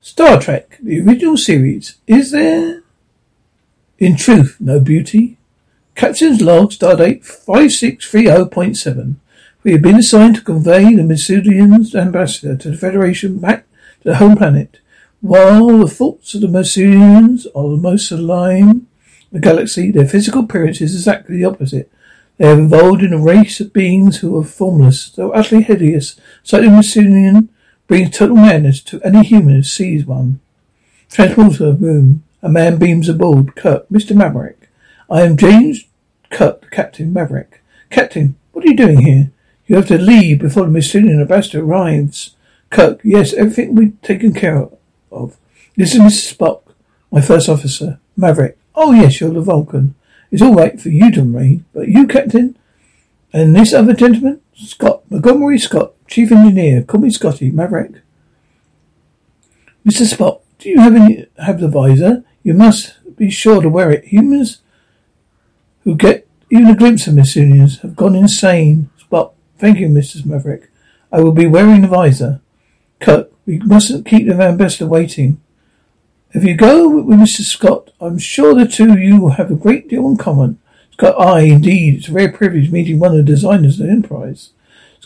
Star Trek, the original series. Is there, in truth, no beauty? Captain's log, stardate 5630.7. We have been assigned to convey the Medusan's ambassador to the Federation back to the home planet. While the thoughts of the Medusans are the most sublime the galaxy, their physical appearance is exactly the opposite. They have evolved in a race of beings who are formless, so utterly hideous, so the Mesurian brings total madness to any human who sees one. Transporter room. A man beams aboard. Kirk, Mr. Maverick. I am James Kirk, Captain Maverick. Captain, what are you doing here? You have to leave before the Medusan ambassador arrives. Kirk, yes, everything be taken care of. This is Mr. Spock, my first officer. Maverick. Oh yes, you're the Vulcan. It's all right for you to remain, but you, Captain, and this other gentleman, Scott, Montgomery Scott, Chief Engineer. Call me Scotty, Maverick. Mr. Spock, do you have any, have the visor? You must be sure to wear it. Humans who get even a glimpse of Medusans have gone insane. Spock, thank you, Mr. Maverick. I will be wearing the visor. Kirk, we mustn't keep the ambassador waiting. If you go with Mr. Scott, I'm sure the two of you will have a great deal in common. Scott, I, indeed, it's a rare privilege meeting one of the designers of the Enterprise.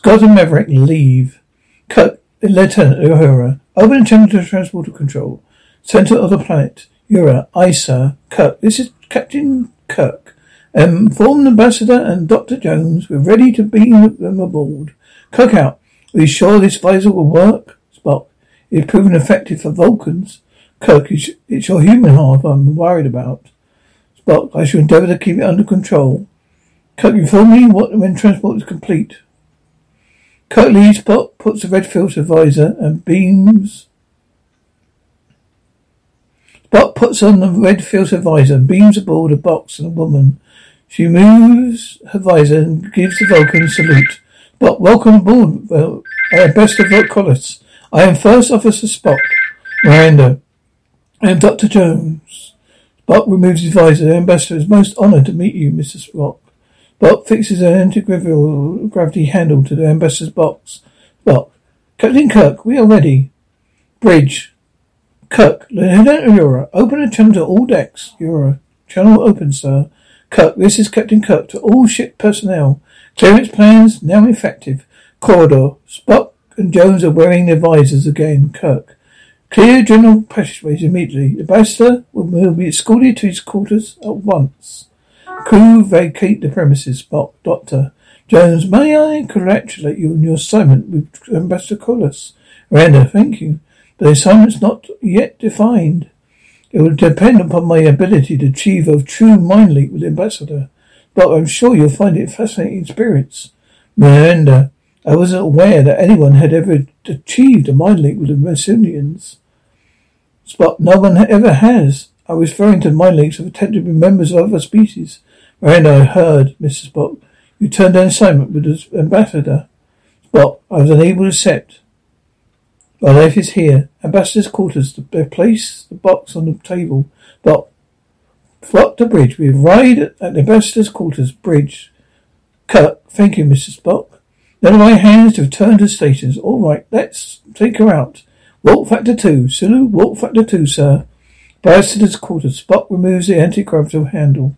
Scott and Maverick leave. Kirk, Lieutenant Uhura, open the transporter control. Center of the planet. Uhura, I, sir. Kirk, this is Captain Kirk. Um, inform the ambassador and Dr. Jones. We're ready to beam them aboard. Kirk out. Are you sure this visor will work? Spock. It's proven effective for Vulcans. Kirk, it's your human heart I'm worried about. Spock, I shall endeavour to keep it under control. Kirk, inform me what when transport is complete. Kirk leaves puts a red filter visor and beams. Spock puts on the red filter visor and beams aboard a box and a woman. She moves her visor and gives the Vulcan a salute. Spock, welcome aboard, well, uh, best of luck, Kollos. I am First Officer Spock. Miranda. I am Dr. Jones. Spock removes his visor. The ambassador is most honored to meet you, Mr. Spock. Spock fixes an anti-gravity handle to the ambassador's box. Spock. Captain Kirk, we are ready. Bridge. Kirk, Lieutenant Uhura, open a channel to all decks. Uhura. Channel open, sir. Kirk, this is Captain Kirk to all ship personnel. Clearance plans now effective. Corridor. Spock and Jones are wearing their visors again. Kirk. Clear general passageways immediately. The ambassador will be escorted to his quarters at once. Crew vacate the premises. Spock. Doctor. Jones, may I congratulate you on your assignment with Ambassador Kollos? Miranda, thank you. But The assignment's not yet defined. It will depend upon my ability to achieve a true mind link with ambassador. But I'm sure you'll find it fascinating experience. Miranda, I wasn't aware that anyone had ever achieved a mind link with the Medusans. Spock, no one ever has. I was referring to mind links of attempted members of other species. Miranda, I heard, Mrs. Spock. You turned down assignment with the ambassador. Spock, I was unable to accept. My life is here. Ambassador's quarters. They place the box on the table. Spock, flock the bridge. We arrived at the ambassador's quarters. Bridge. Cut. Thank you, Mrs. Spock. None of my hands to return to stations. All right, let's take her out. Warp factor two. Sulu, warp factor two, sir. Ambassador's quarters. Spock removes the anti-gravity handle.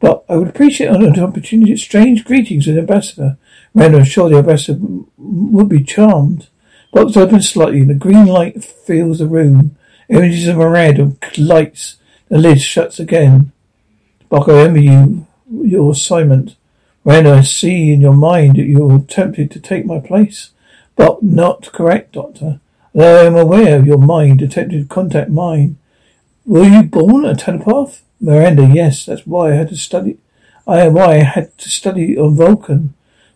But I would appreciate an opportunity to exchange greetings with ambassador. Randall, sure the ambassador would be charmed. Box opens slightly and the green light fills the room. Images of a red lights. The lid shuts again. Spock, I you, your assignment. When I see in your mind that you're tempted to take my place. But not correct, Doctor. Though I am aware of your mind attempted to contact mine. Were you born a telepath? Miranda, yes, that's why I had to study. I why I had to study on Vulcan.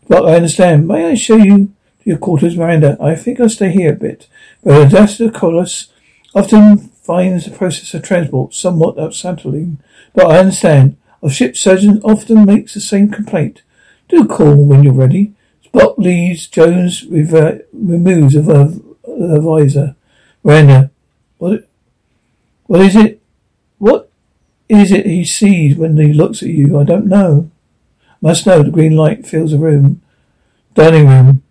But I understand. May I show you your quarters, Miranda? I think I'll stay here a bit. But Adasta Colossus often finds the process of transport somewhat unsettling. But I understand. A ship surgeon often makes the same complaint. Do call when you're ready. Spock leaves. Jones rever- removes a visor. Miranda, what? What is it? What is it he sees when he looks at you? I don't know. Must know the green light fills the room. Dining room.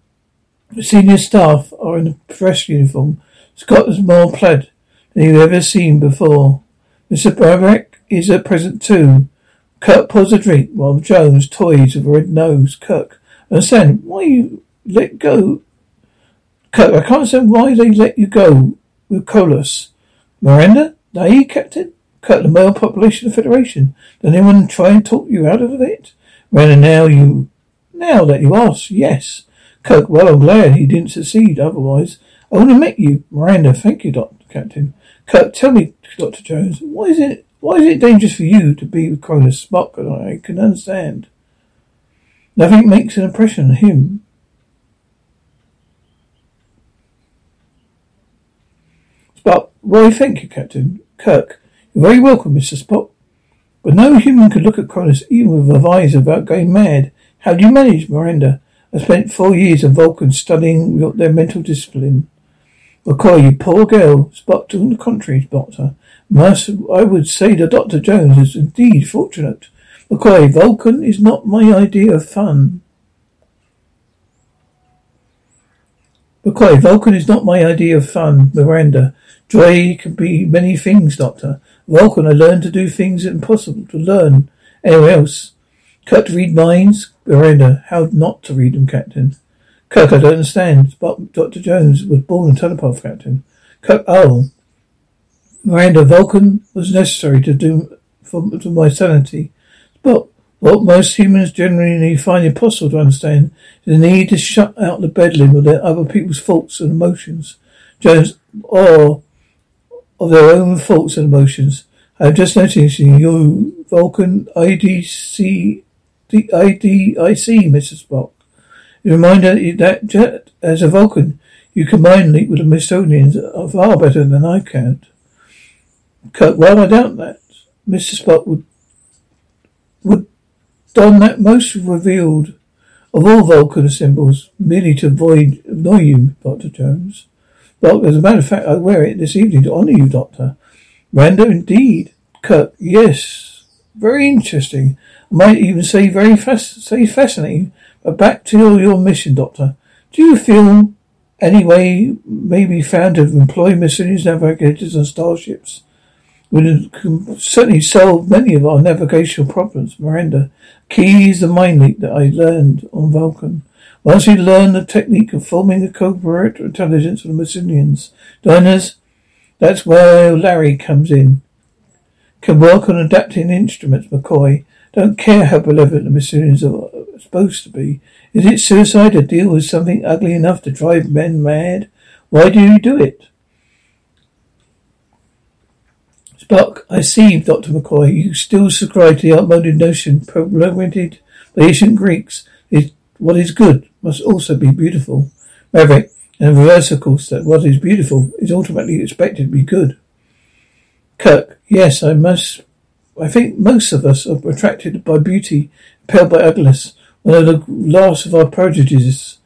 The senior staff are in a fresh uniform. Scott is more plaid than you've ever seen before. Mr. Broderick is at present too. Kirk pours a drink while Jones toys with a red nose. Kirk, understand why you let go. Kirk, I can't understand why they let you go with Colossus. Miranda? Nay, Captain? Cut the male population of the Federation. Did anyone try and talk you out of it? Miranda, now you, now that you ask, yes. Kirk, well, I'm glad he didn't succeed, otherwise. I would have met you. Miranda, thank you, Doctor Captain. Kirk, tell me, Dr. Jones, why is it, why is it dangerous for you to be with Cronus Spock? I can understand. Nothing makes an impression on him. Spock, why, thank you, Captain. Kirk, you're very welcome, Mr. Spock. But no human could look at Cronus even with a visor without going mad. How do you manage, Miranda? I spent four years on Vulcan studying their mental discipline. McCoy, you poor girl. Spock, on the contrary, Doctor. Must, I would say that Dr. Jones is indeed fortunate. McCoy, Vulcan is not my idea of fun. McCoy, Vulcan is not my idea of fun. Miranda, joy can be many things, Doctor. Vulcan, I learn to do things impossible to learn anywhere else. Kirk to read minds? Miranda, how not to read them, Captain? Kirk, I don't understand. But Dr. Jones was born a telepath, Captain. Kirk, oh. Miranda, Vulcan was necessary to do for to my sanity. But what most humans generally find impossible to understand is the need to shut out the bedlam of their other people's faults and emotions. Jones, or of their own faults and emotions. I am just noticing you, Vulcan IDC, IDIC, Mr. Spock. You remind that, that as a Vulcan, you combine with the Medusans far better than I can. Kirk, well, I doubt that. Mr. Spock would would don that most revealed of all Vulcan symbols merely to avoid annoy you, Dr. Jones. Well, as a matter of fact, I wear it this evening to honour you, Doctor. Randa, indeed. Kirk, yes. Very interesting. I might even say very fas- say fascinating. But back to your, your mission, Doctor. Do you feel any way may be found to employ Medusans navigators on starships? Would certainly solve many of our navigational problems, Miranda. Key is the mind leap that I learned on Vulcan. Once we learn the technique of forming the covert intelligence of the Medusans, diners, that's where Larry comes in. Can work on adapting instruments, McCoy. Don't care how beloved the Medusans are supposed to be. Is it suicide to deal with something ugly enough to drive men mad? Why do you do it? Spock, I see, Dr. McCoy. You still subscribe to the outmoded notion promulgated by ancient Greeks. Is what is good must also be beautiful. Maverick, and reverse, of course, that what is beautiful is ultimately expected to be good. Kirk, yes, I must. I think most of us are attracted by beauty, impelled by ugliness. One of the last of our prejudices.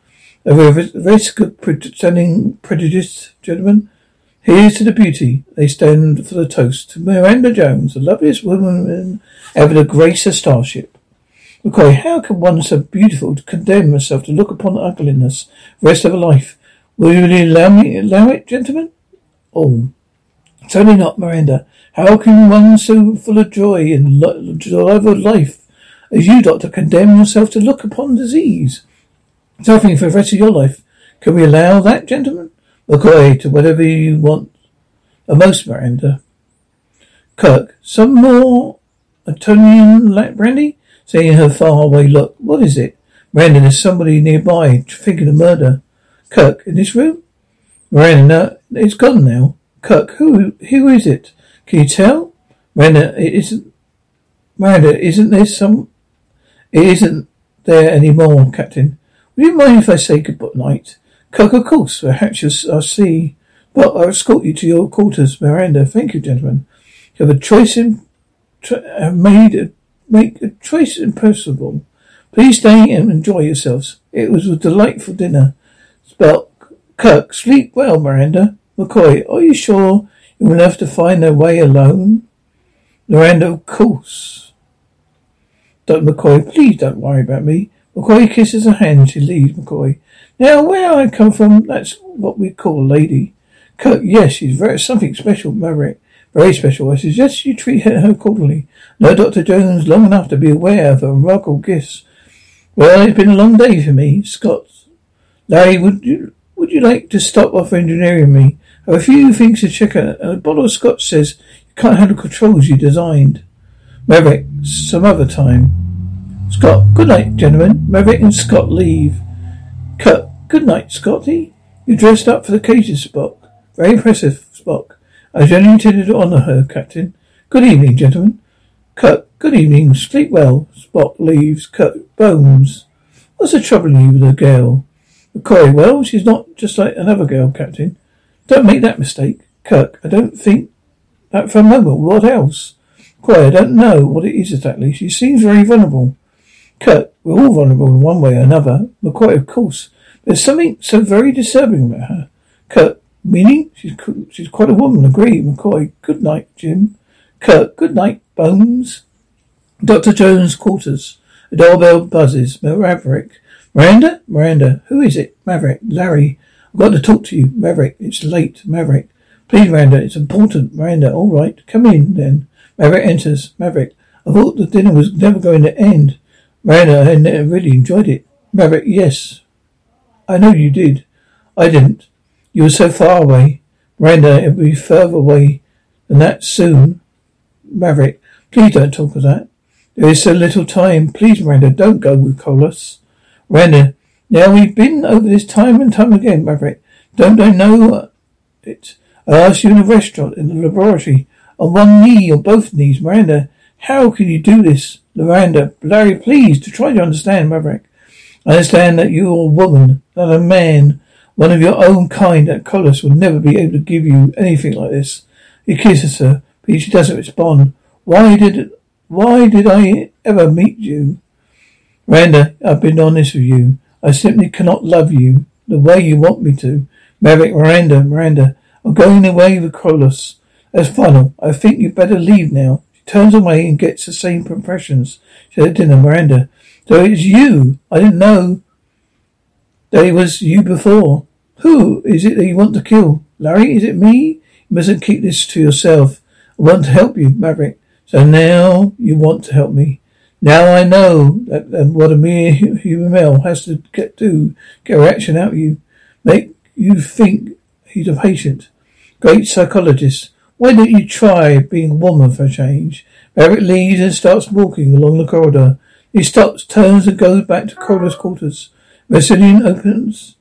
Are A risk of pretending prejudice, gentlemen. Here's to the beauty. They stand for the toast. Miranda Jones, the loveliest woman ever to grace a starship. McCoy, how can one so beautiful condemn herself to look upon ugliness the rest of her life? Will you allow me allow it, gentlemen? Oh, certainly not, Miranda. How can one so full of joy and love of life as you, Doctor, condemn yourself to look upon disease? Suffering for the rest of your life. Can we allow that, gentlemen? McCoy, to whatever you want. A most, Miranda. Kirk, some more Antonian brandy? Seeing her far away look. What is it? Miranda, there's somebody nearby thinking of murder. Kirk, in this room? Miranda, it's gone now. Kirk, who, who is it? Can you tell? Miranda, it isn't, Miranda, isn't there some, it isn't there any more, Captain. Would you mind if I say good night? Kirk, of course, perhaps I'll see, but I'll escort you to your quarters, Miranda. Thank you, gentlemen. You have a choice in, have uh, made a, make a choice impossible. Please stay and enjoy yourselves. It was a delightful dinner. Spelt Kirk, sleep well, Miranda. McCoy, are you sure you will have to find their way alone? Miranda, of course. Dr. McCoy, please don't worry about me. McCoy kisses her hand. She leaves McCoy. Now, where I come from, that's what we call lady. Kirk, yes, she's very something special, Maverick. Very special. I suggest you treat her accordingly. No, Dr. Jones, long enough to be aware of her remarkable gifts. Well, it's been a long day for me. Scott. Larry, would you would you like to stop off engineering me? I have a few things to check out. A bottle of scotch says you can't handle controls you designed. Maverick, some other time. Scott, good night, gentlemen. Maverick and Scott leave. Cut. Good night, Scotty. You dressed up for the occasion, Spock. Very impressive, Spock. I genuinely intended to honour her, Captain. Good evening, gentlemen. Kirk, Good evening. Sleep well. Spock leaves. Cut. Bones. What's the trouble you with the girl? McCoy, well, she's not just like another girl, Captain. Don't make that mistake. Kirk, I don't think that for a moment. What else? McCoy, I don't know what it is exactly. She seems very vulnerable. Kirk, we're all vulnerable in one way or another. McCoy, of course. There's something so very disturbing about her. Kirk, meaning? She's, she's quite a woman, agree. McCoy, good night, Jim. Kirk, good night, Bones. Dr. Jones' quarters. A doorbell buzzes. Maverick. Miranda? Miranda. Who is it? Maverick. Larry. I've got to talk to you. Maverick. It's late. Maverick. Please, Miranda. It's important. Miranda. All right. Come in, then. Maverick enters. Maverick. I thought the dinner was never going to end. Miranda, I really enjoyed it. Maverick. Yes. I know you did. I didn't. You were so far away. Miranda, it'll be further away than that soon. Maverick. Please don't talk of that. There is so little time. Please, Miranda, don't go with Kollos. Miranda, now we've been over this time and time again, Maverick. Don't I know it? I asked you in a restaurant, in the laboratory, on one knee or both knees, Miranda. How can you do this? Miranda, Larry, please, to try to understand, Maverick. I understand that you're a woman, not a man. One of your own kind at Kollos will never be able to give you anything like this. He kisses her, but she doesn't respond. Why did, why did I ever meet you? Miranda, I've been honest with you. I simply cannot love you the way you want me to. Maverick, Miranda, Miranda, I'm going away with Kollos. That's final. I think you'd better leave now. She turns away and gets the same impressions she had at dinner. Miranda, so it's you. I didn't know that was you before. Who is it that you want to kill? Larry, is it me? You mustn't keep this to yourself. I want to help you, Maverick. So now you want to help me. Now I know that, that what a mere human male has to get do, get a reaction out of you, make you think he's a patient. Great psychologist. Why don't you try being a woman for a change? Maverick leaves and starts walking along the corridor. He stops, turns, and goes back to Corridor's quarters. Vasilian opens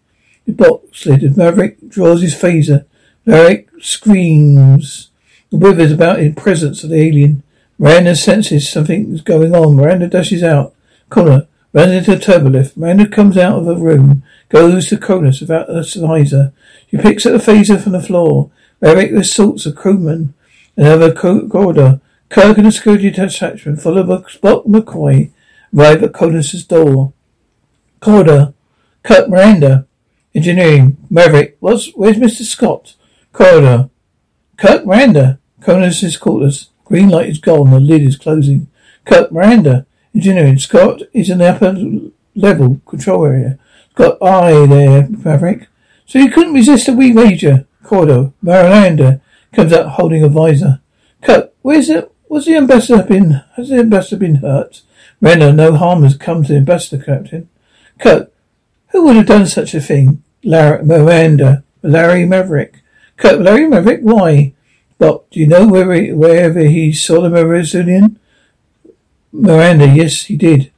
the box lid and Maverick draws his phaser. Maverick screams. The withers about in presence of the alien. Miranda senses something is going on. Miranda dashes out. Connor runs into a turbolift. Miranda comes out of the room, goes to Cronus without a visor. She picks up the phaser from the floor. Merrick assaults a crewman. Another corridor. Kirk and a security detachment, followed by Spock McCoy, arrive at Cronus's door. Corridor. Kirk Miranda. Engineering. Maverick. Where's Mr. Scott? Corridor. Kirk Miranda. Cronus's quarters. Green light is gone. The lid is closing. Kirk Miranda. Engineering. Scott is in the upper level control area. Scott, eye there, Maverick. So you couldn't resist a wee wager. Cordo. Miranda comes out holding a visor. Kirk, where's it? Was the ambassador been, has the ambassador been hurt? Miranda, no harm has come to the ambassador, Captain. Kirk, who would have done such a thing? Larry, Miranda. Larry Maverick. Kirk, Larry Maverick, why? Spock, do you know where he, wherever he saw the Meridian? Miranda, yes, he did.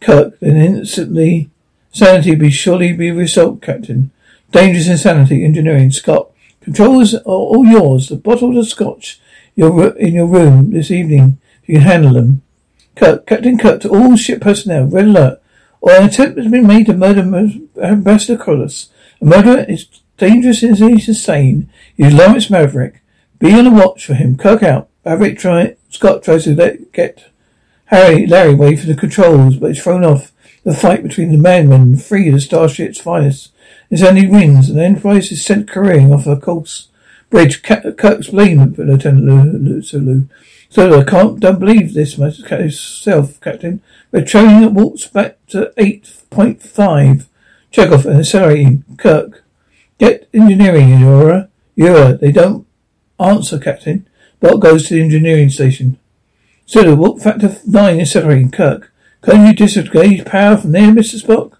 Kirk, then instantly, sanity be surely be a result, Captain. Dangerous insanity, engineering, Scott. Controls are all yours. The bottle of scotch your, in your room this evening, if you can handle them. Kirk, Captain Kirk, to all ship personnel, red alert. An attempt has been made to murder Ambassador uh, Kollos. A murderer is dangerous and he's insane. He's Lawrence Maverick. Be on the watch for him. Kirk out. Maverick try, Scott tries to let, get Harry, Larry away from the controls, but is thrown off the fight between the men and three of the starship's finest. His only wins, and the Enterprise is sent careering off her course. Bridge, Kirk's blame, Lieutenant Sulu. So I can't, don't believe this myself, Captain. We're training at warps back to 8.5. Chekov and accelerating. Kirk. Get engineering, Uhura. Uhura, they don't answer, Captain. Bot goes to the engineering station. Sulu, warp factor 9 is accelerating. Kirk. Can you disengage power from there, Mr. Spock?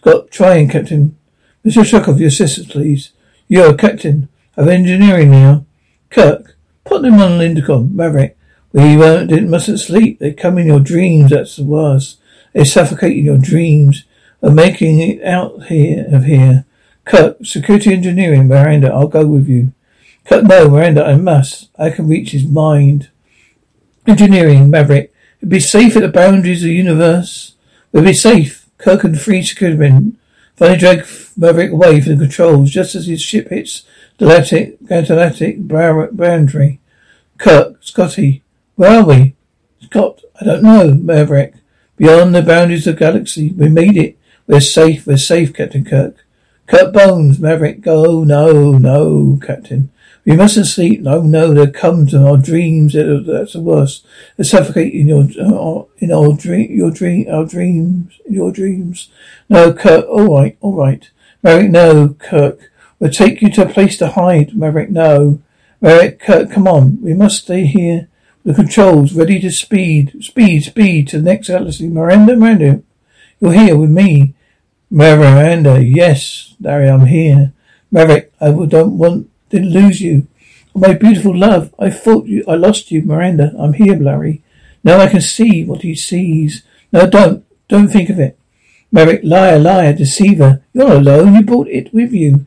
Scott, trying, Captain. Mr. Chekov, your assistance, please. You're Captain of engineering now. Kirk, put them on intercom. Maverick, we didn't, mustn't sleep. They come in your dreams, that's the worst. They suffocate in your dreams. We're making it out here, of here. Kirk, security engineering, Miranda, I'll go with you. Kirk, no, Miranda, I must. I can reach his mind. Engineering, Maverick, it'd be safe at the boundaries of the universe. We'll be safe. Kirk and three security men finally drag Maverick away from the controls just as his ship hits the galactic boundary. Kirk, Scotty, where are we? Scott, I don't know, Maverick. Beyond the boundaries of the galaxy. We made it. We're safe. We're safe, Captain Kirk. Kirk Bones, Maverick, go. No, no, Captain. We mustn't sleep. No, no, they come to our dreams. That's the worst. They suffocate in your, uh, in our dream, your dream, our dreams, your dreams. No, Kirk. All right, all right. Maverick, no, Kirk. We'll take you to a place to hide. Maverick, no. Maverick, Kirk, come on. We must stay here. The controls ready to speed, speed, speed to the next galaxy. Miranda, Miranda, you're here with me. Miranda, yes, Larry, I'm here. Maverick, I don't want to lose you. My beautiful love, I thought you, I lost you, Miranda. I'm here, Larry. Now I can see what he sees. No, don't, don't think of it. Maverick, liar, liar, deceiver. You're alone. You brought it with you.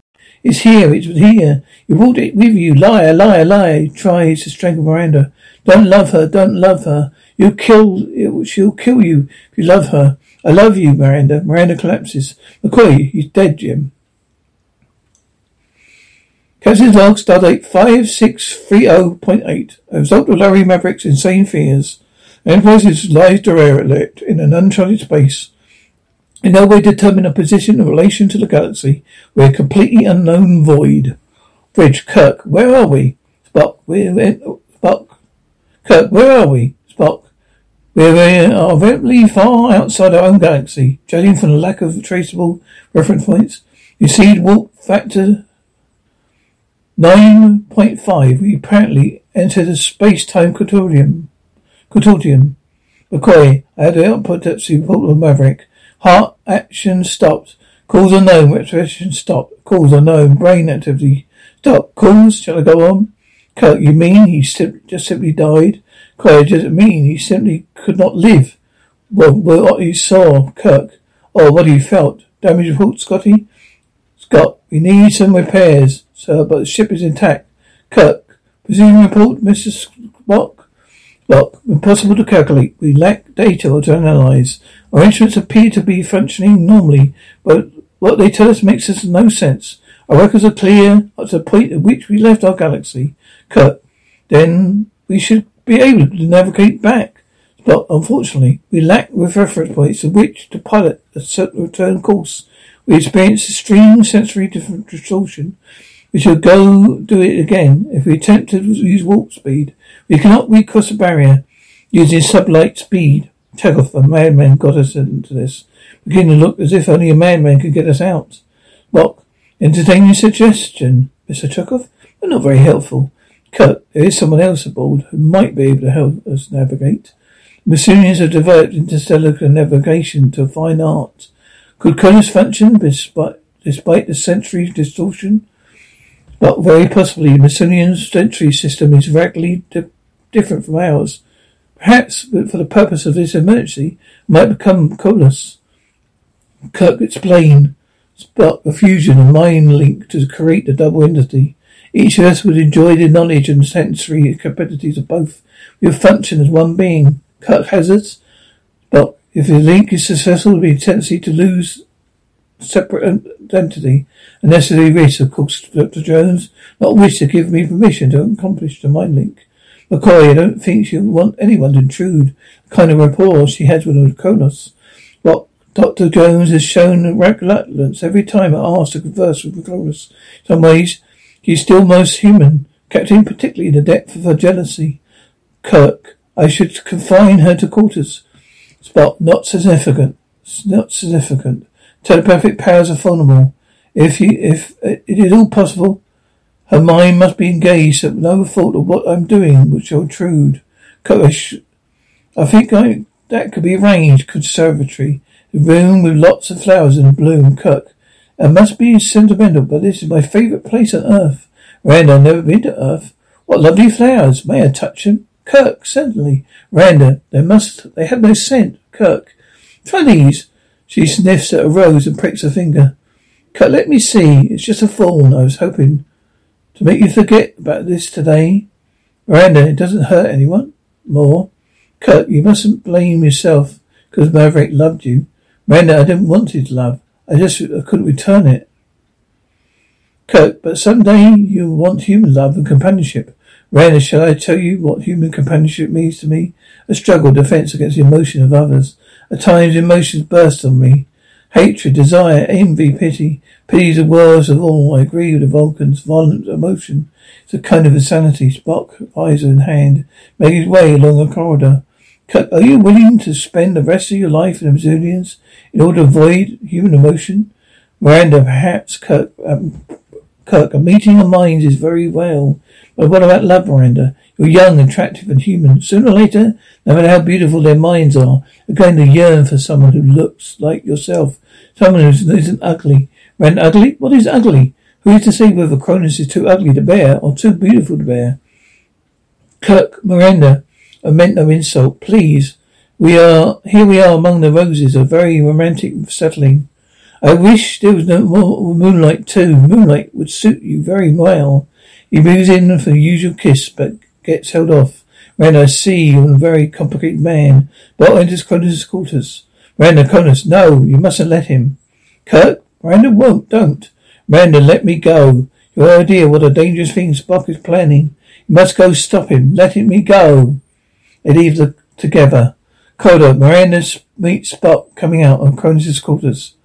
It's here, it's here. You brought it with you. Liar, liar, liar. Tries to strangle Miranda. Don't love her, don't love her. You'll kill, she'll kill you if you love her. I love you, Miranda. Miranda collapses. McCoy, he's dead, Jim. Captain's log, stardate 5630.8. A result of Larry Maverick's insane fears. Enterprise lies derelict in an uncharted space. In no way determine a position in relation to the galaxy. We're a completely unknown void. Bridge, Kirk, where are we? Spock, we're in, Spock. Kirk, where are we? Spock. We're very far outside our own galaxy. Judging from the lack of traceable reference points, you see warp factor 9.5. We apparently entered a space-time consortium. Consortium. McCoy, I had the output at Super Maverick. Heart action stopped. Calls unknown. Respiration stopped. Calls unknown. Brain activity stopped. Calls. Shall I go on? Kirk, you mean he sim- just simply died? Kirk, does it mean he simply could not live? Well, what he saw, Kirk, or what he felt. Damage report, Scotty? Scott, we need some repairs, sir, but the ship is intact. Kirk, Resume report, Mr. Spock. Spock, impossible to calculate. We lack data or to analyze. Our instruments appear to be functioning normally, but what they tell us makes us no sense. Our records are clear up to the point at which we left our galaxy. Kirk, then we should be able to navigate back. But unfortunately, we lack reference points at which to pilot a certain return course. We experience extreme sensory distortion. We shall go do it again. If we attempt to use warp speed, we cannot recross the barrier using sublight speed. Chekov, a madman, got us into this. Beginning to look as if only a madman could get us out. Spock, entertaining suggestion, Mr. Chekov, but not very helpful. Cut. There is someone else aboard who might be able to help us navigate. Medusans have developed interstellar navigation to a fine art. Could Cronus function despite, despite the sensory distortion? But very possibly, Medusan's sensory system is radically di- different from ours. Perhaps, but for the purpose of this emergency, might become Cronus. Kirk explained, but the fusion of mind link to create the double entity. Each of us would enjoy the knowledge and sensory capabilities of both. We would function as one being. Cut hazards. But if the link is successful, there will be a tendency to lose separate identity. A necessary risk, of course, Dr. Jones not wish to give me permission to accomplish the mind link. McCoy, I don't think she'll want anyone to intrude the kind of rapport she has with Kronos. What Dr. Jones has shown reluctance every time I ask to converse with Kronos. In some ways, He's still most human, Captain, particularly in the depth of her jealousy. Kirk, I should confine her to quarters. Spot, not significant. Not significant. Telepathic powers are vulnerable. If you, if it is all possible, her mind must be engaged at no thought of what I'm doing which will intrude. I think I, that could be arranged. Conservatory. A room with lots of flowers in bloom. Kirk, it must be sentimental, but this is my favourite place on earth. Randa, I've never been to Earth. What lovely flowers. May I touch them? Kirk, certainly. Randa, they must, they have no scent. Kirk, try these. She sniffs at a rose and pricks her finger. Kirk, let me see. It's just a thorn. I was hoping to make you forget about this today. Miranda, it doesn't hurt anyone. More. Kirk, you mustn't blame yourself because Maverick loved you. Miranda, I didn't want his love. I just I couldn't return it. Kirk, but someday you'll want human love and companionship. Randall, shall I tell you what human companionship means to me? A struggle, defense against the emotion of others. At times emotions burst on me. Hatred, desire, envy, pity. Pity is the worst of all. I agree with the Vulcans. Violent emotion. It's a kind of insanity. Spock, visor in hand, making his way along a corridor. Are you willing to spend the rest of your life in Amazonians in order to avoid human emotion? Miranda, perhaps, Kirk, um, Kirk, a meeting of minds is very well. But what about love, Miranda? You're young, attractive, and human. Sooner or later, no matter how beautiful their minds are, you're going to yearn for someone who looks like yourself. Someone who isn't ugly. When ugly? What is ugly? Who is to say whether Cronus is too ugly to bear or too beautiful to bear? Kirk, Miranda, I meant no insult. Please. We are, here we are among the roses, a very romantic settling. I wish there was no more moonlight too. Moonlight would suit you very well. He moves in for the usual kiss, but gets held off. Miranda, I see you're a very complicated man. But enters Cronus' quarters. Miranda, Cronus, no, you mustn't let him. Kirk, Miranda won't, don't. Miranda, let me go. Your idea what a dangerous thing Spock is planning. You must go stop him. Let me go. They leave the, together. Coda, Miranda meets Spock coming out of Cronus' quarters.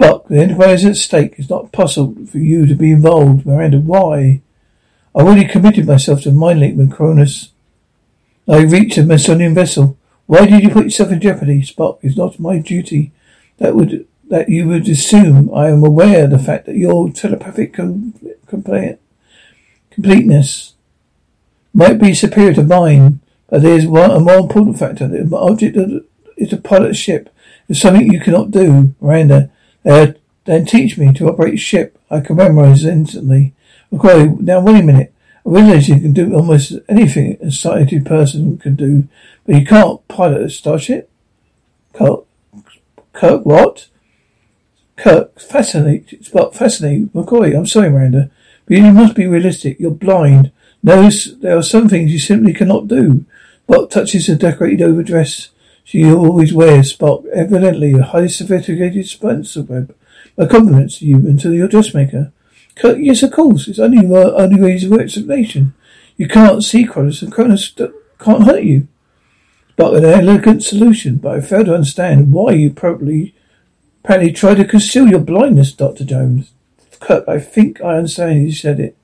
But the enterprise at stake. is not possible for you to be involved. Miranda, why? I already committed myself to mind link with Cronus. I reached a Medusan vessel. Why did you put yourself in jeopardy? Spock, it's not my duty. That would that you would assume I am aware of the fact that your telepathic com- complete, completeness might be superior to mine, but there's one a more important factor. The object is to pilot a ship. It's something you cannot do, Miranda. Uh, then teach me to operate a ship. I can memorize instantly. Okay, now wait a minute. Realize you can do almost anything a sighted person can do, but you can't pilot a starship? Kirk, Kirk what? Kirk, fascinating. Spot, fascinating. McCoy, I'm sorry, Miranda, but you must be realistic. You're blind. No, there are some things you simply cannot do. Spock touches a decorated overdress she always wears, Spock. Evidently a highly sophisticated sensor web. My compliments to you and to your dressmaker. Yes, of course. It's only uh, only of explanation. You can't see Cronus, and Cronus can't hurt you. But an elegant solution. But I fail to understand why you probably apparently try to conceal your blindness, Doctor Jones. Kirk, I think I understand you said it.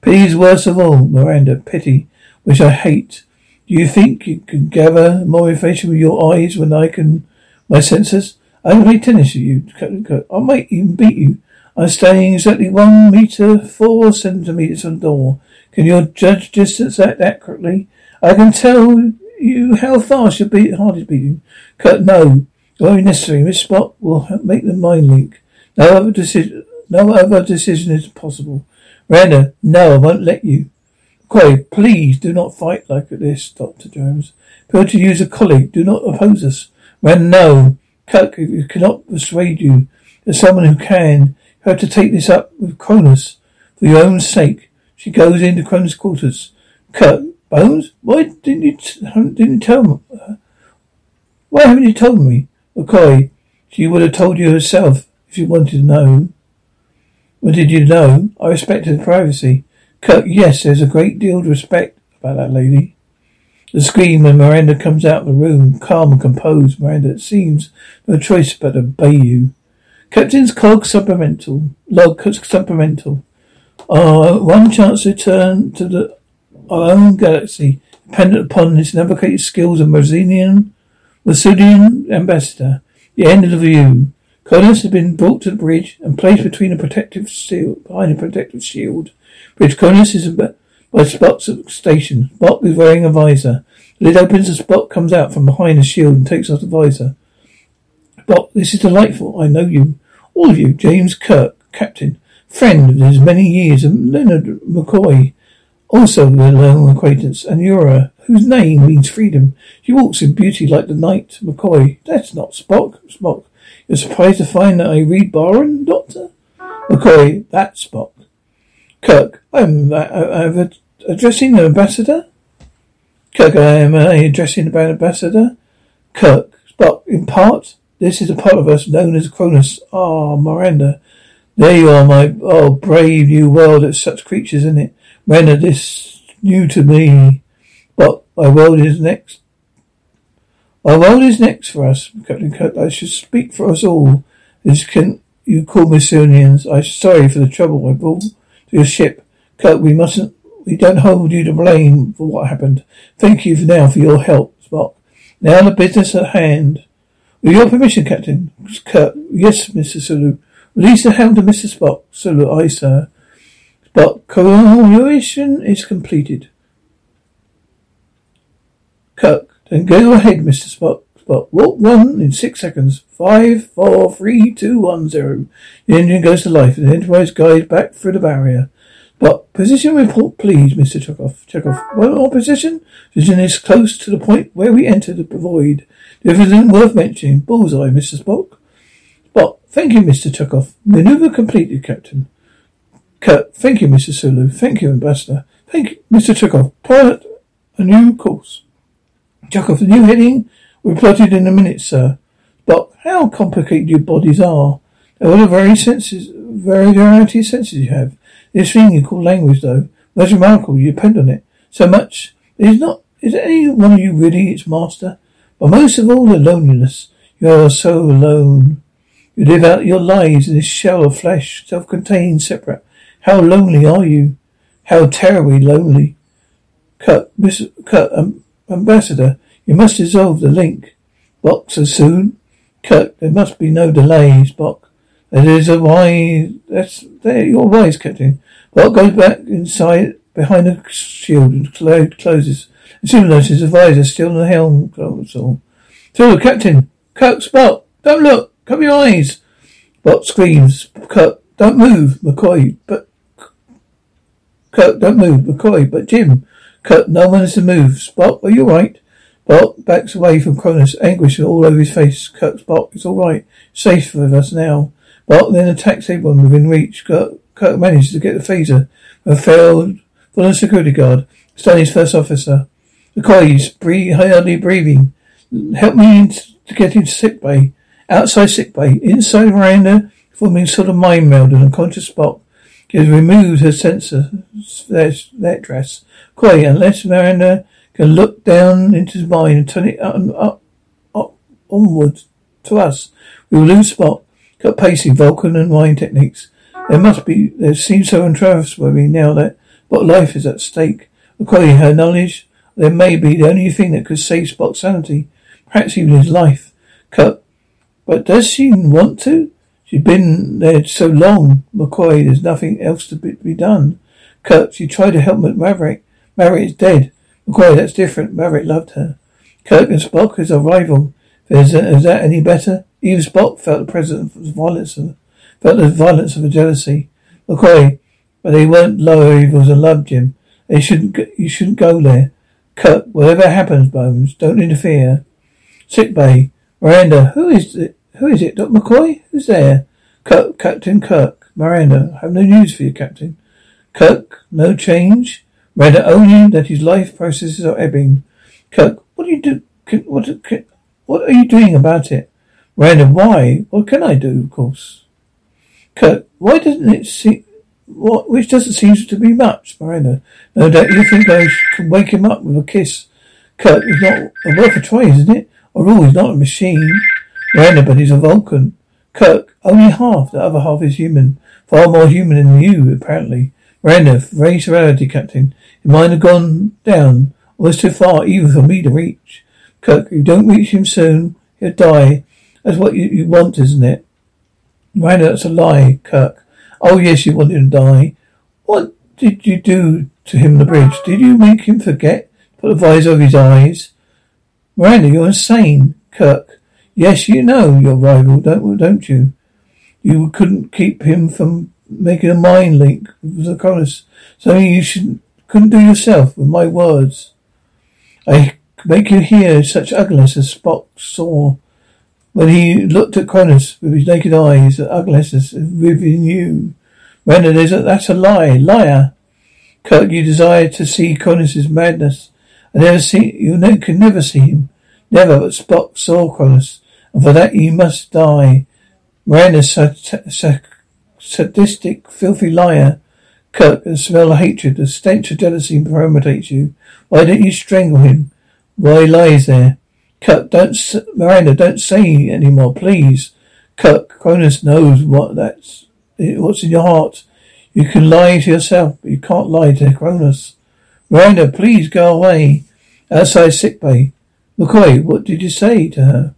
Pity is worst of all, Miranda. Pity, which I hate. Do you think you can gather more information with your eyes when I can, my senses? I can play tennis with you, I might even beat you. I'm standing exactly one meter four centimeters from the door. Can you judge distance that accurately? I can tell you how fast your beat, heart is beating. Kurt, no. Only necessary. Miss Spock will make the mind link. No other decision. No other decision is possible. Miranda, no, I won't let you. Quay, please do not fight like this, Doctor Jones. Prefer to use a colleague. Do not oppose us. When no. Kirk, you cannot persuade you. There's someone who can. You have to take this up with Cronus for your own sake. She goes into Cronus' quarters. Kirk, Bones, why didn't you t- didn't tell me? Uh, why haven't you told me? McCoy, she would have told you herself if you wanted to know. What did you know? I respected her privacy. Kirk, yes, there's a great deal of respect about that lady. The scream when Miranda comes out of the room, calm and composed. Miranda, it seems no choice but to obey you. Captain's cog supplemental. Log supplemental. Uh, one chance to return to the our own galaxy, dependent upon his navigated skills of Mersinian, Medusan ambassador. The end of the view. Cronus has been brought to the bridge and placed between a protective shield, behind a protective shield. Bridge Cronus is by Spock's station. Spock is wearing a visor. The lid opens and Spock comes out from behind the shield and takes off the visor. Spock, this is delightful. I know you. All of you. James Kirk, Captain. Friend of his many years. And Leonard McCoy. Also a long acquaintance. And Uhura, whose name means freedom. She walks in beauty like the night. McCoy. That's not Spock. Spock. You're surprised to find that I read Byron, Doctor? McCoy. That's Spock. Kirk. I'm, I'm addressing the ambassador? Kirk, I am uh, addressing the ambassador? Kirk. but In part. This is a part of us known as Cronus. Ah, Miranda. There you are, my oh brave new world of such creatures in it. Miranda, this new to me. But my world is next. My world is next for us, Captain Kirk. I should speak for us all. This can you call me, Medusans. I'm sorry for the trouble I brought to your ship. Kirk, we mustn't we don't hold you to blame for what happened. Thank you for now for your help, Spock. Now the business at hand. With your permission, Captain. Kirk. Yes, Mr. Sulu. Release the helm to Mr. Spock. Sulu, aye, sir. Spock, coordination is completed. Kirk. Then go ahead, Mr. Spock. Spock. Walk one in six seconds. Five, four, three, two, one, zero. The engine goes to life the Enterprise guides back through the barrier. But position report, please, Mr. Chekov. Chekov. Well, our position? Position is close to the point where we entered the void. The isn't worth mentioning. Bullseye, Mr. Spock. But Thank you, Mr. Chekov. Maneuver completed, Captain. Kurt. Thank you, Mr. Sulu. Thank you, Ambassador. Thank you, Mr. Chekov. Pilot a new course. Chekov, the new heading be plotted in a minute, sir. But how complicated your bodies are. What a very senses, very variety of senses you have. This thing you call language, though, most remarkable. You depend on it so much. Is not. Is any one of you really its master? But most of all, the loneliness. You are so alone. You live out your lives in this shell of flesh, self-contained, separate. How lonely are you? How terribly lonely. Cut, Miss, cut, um, Ambassador, you must dissolve the link. Spock, as soon? Cut, there must be no delays, Spock. That is a wise. That's there. You're wise, Captain. Bob goes back inside behind the shield and closes. And soon notices the visor still in the helm console. So, Captain, Kirk, Spock, don't look. Cover your eyes. Spock screams. Kirk, don't move. McCoy, but Kirk, don't move. McCoy, but Jim. Kirk, no one is to move. Spock, are you right? Spock backs away from Cronus, anguish all over his face. Kirk's Spock, it's all right. Safe with us now. But then attacks everyone within reach. Kirk, manages to get the phaser, but failed Full security guard. Stanley's first officer. McCoy's breathe, hardly breathing. Help me to get into sick bay. Outside sick bay. Inside veranda, forming sort of mind meld in a conscious spot. She has removed her sensor, that dress. Quay, unless Miranda look down into his mind and turn it up, up, up onwards to us, we will lose spot. Cut pacing, Vulcan and wine techniques. There must be, there seems so untrustworthy now that what life is at stake. According to her knowledge, there may be the only thing that could save Spock's sanity. Perhaps even his life. Cut. But does she want to? She's been there so long, McCoy, there's nothing else to be done. Cut. She tried to help Marvick. Marvick is dead. McCoy, that's different. Marvick loved her. Kirk and Spock is a rival. Is that, any better? Even Spock felt the presence of violence of, felt the violence of a jealousy. McCoy, but they weren't lower evils and loved him. They shouldn't. You shouldn't go there. Kirk, Whatever happens, Bones, don't interfere. Sick bay. Miranda. Who is it? Who is it? Dr. McCoy? Who's there? Cut. Captain Kirk. Miranda. I have no news for you, Captain. Kirk. No change. Miranda. Only that his life processes are ebbing. Kirk. What do you do? What? What are you doing about it? Random, why? What can I do, of course? Kirk, why doesn't it seem, what, which doesn't seem to be much, Miranda. No doubt you think I can wake him up with a kiss. Kirk, he's not a worth a try, isn't it? Or all, he's not a machine. Miranda, but he's a Vulcan. Kirk, only half, the other half is human. Far more human than you, apparently. Miranda, raise serenity, Captain. Your mind have gone down, Was too far, even for me to reach. Kirk, if you don't reach him soon, he'll die. That's what you, you want, isn't it? Miranda, that's a lie, Kirk. Oh, yes, you want him to die. What did you do to him on the bridge? Did you make him forget? Put the visor over his eyes? Miranda, you're insane, Kirk. Yes, you know your rival, don't, don't you? You couldn't keep him from making a mind link with the Kollos. So you should, couldn't do yourself with my words. I make you hear such ugliness as Spock saw when he looked at Kollos with his naked eyes, the ugliness within you. Miranda, there's a, that's a lie. Liar. Kirk, you desire to see Kollos's madness. I never see, you ne- can never see him. Never, but Spock saw Kollos. And for that you must die. Miranda, sadistic, filthy liar. Kirk, the smell of hatred, the stench of jealousy permeates you. Why don't you strangle him? Why lies there? Kirk, don't, Miranda, don't say any more, please. Kirk, Kollos knows what that's, what's in your heart. You can lie to yourself, but you can't lie to Kollos. Miranda, please go away. Outside sickbay. McCoy, what did you say to her?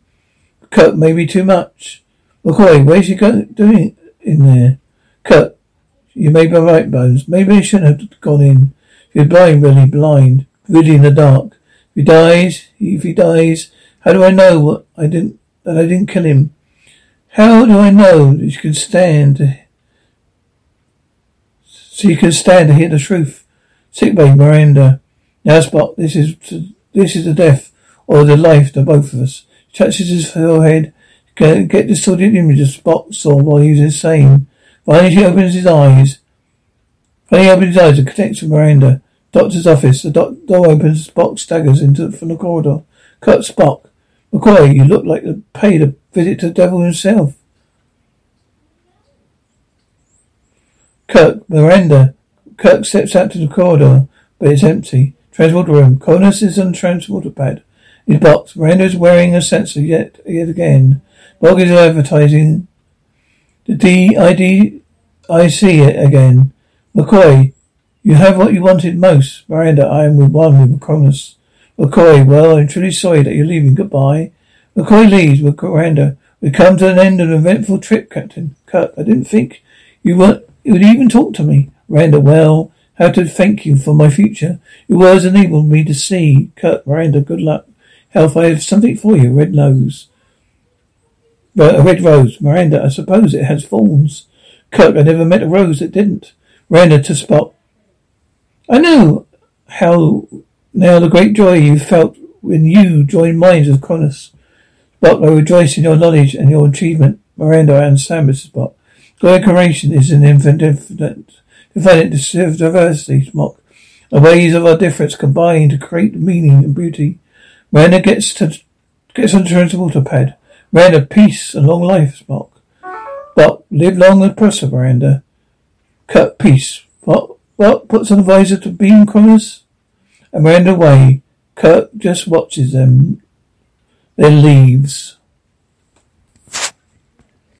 Kirk, maybe too much. McCoy, where's she going, doing in there? May be right, Bones. Maybe I shouldn't have gone in. If you're blind, really blind, really in the dark. If he dies, if he dies, how do I know what I didn't that I didn't kill him? How do I know that you can stand so you can stand to hear the truth? Sick bay, Miranda. Now Spock, this is this is the death or the life to both of us. He touches his forehead, get, distorted image of Spock saw while he was insane. Finally he opens his eyes. He opens his eyes and connects with Miranda. Doctor's office. The doc- door opens. Spock staggers into from the corridor. Cut Spock. McCoy, you look like you paid a visit to the devil himself. Kirk, Miranda. Kirk steps out to the corridor, but it's empty. Transporter room. Kollos is on transporter pad. His box. Miranda is wearing a sensor yet yet again. Bog is advertising. The DID. I see it again. McCoy, you have what you wanted most. Miranda, I am with one with Kollos. McCoy, well, I'm truly sorry that you're leaving. Goodbye. McCoy leaves with Miranda. We come to an end of an eventful trip, Captain. Kirk, I didn't think you would, even talk to me. Miranda, well, how to thank you for my future. Your words enabled me to see. Kirk, Miranda, good luck. Health, I have something for you. Red nose. A red rose. Miranda, I suppose it has thorns. Kirk, I never met a rose that didn't. Miranda to Spock. I know how now the great joy you felt when you joined minds with Kollos. Spock, I rejoice in your knowledge and your achievement. Miranda, I understand, Mrs. Spock. Your decoration is an infinite, infinite diversity, Spock. The ways of our difference combine to create meaning and beauty. Miranda gets to gets on the water. Miranda, peace and long life, Spock. But live long and prosper, Miranda. Cut peace. What? What? Puts on the visor to beam crumbers? And Miranda away. Kirk just watches them, then leaves.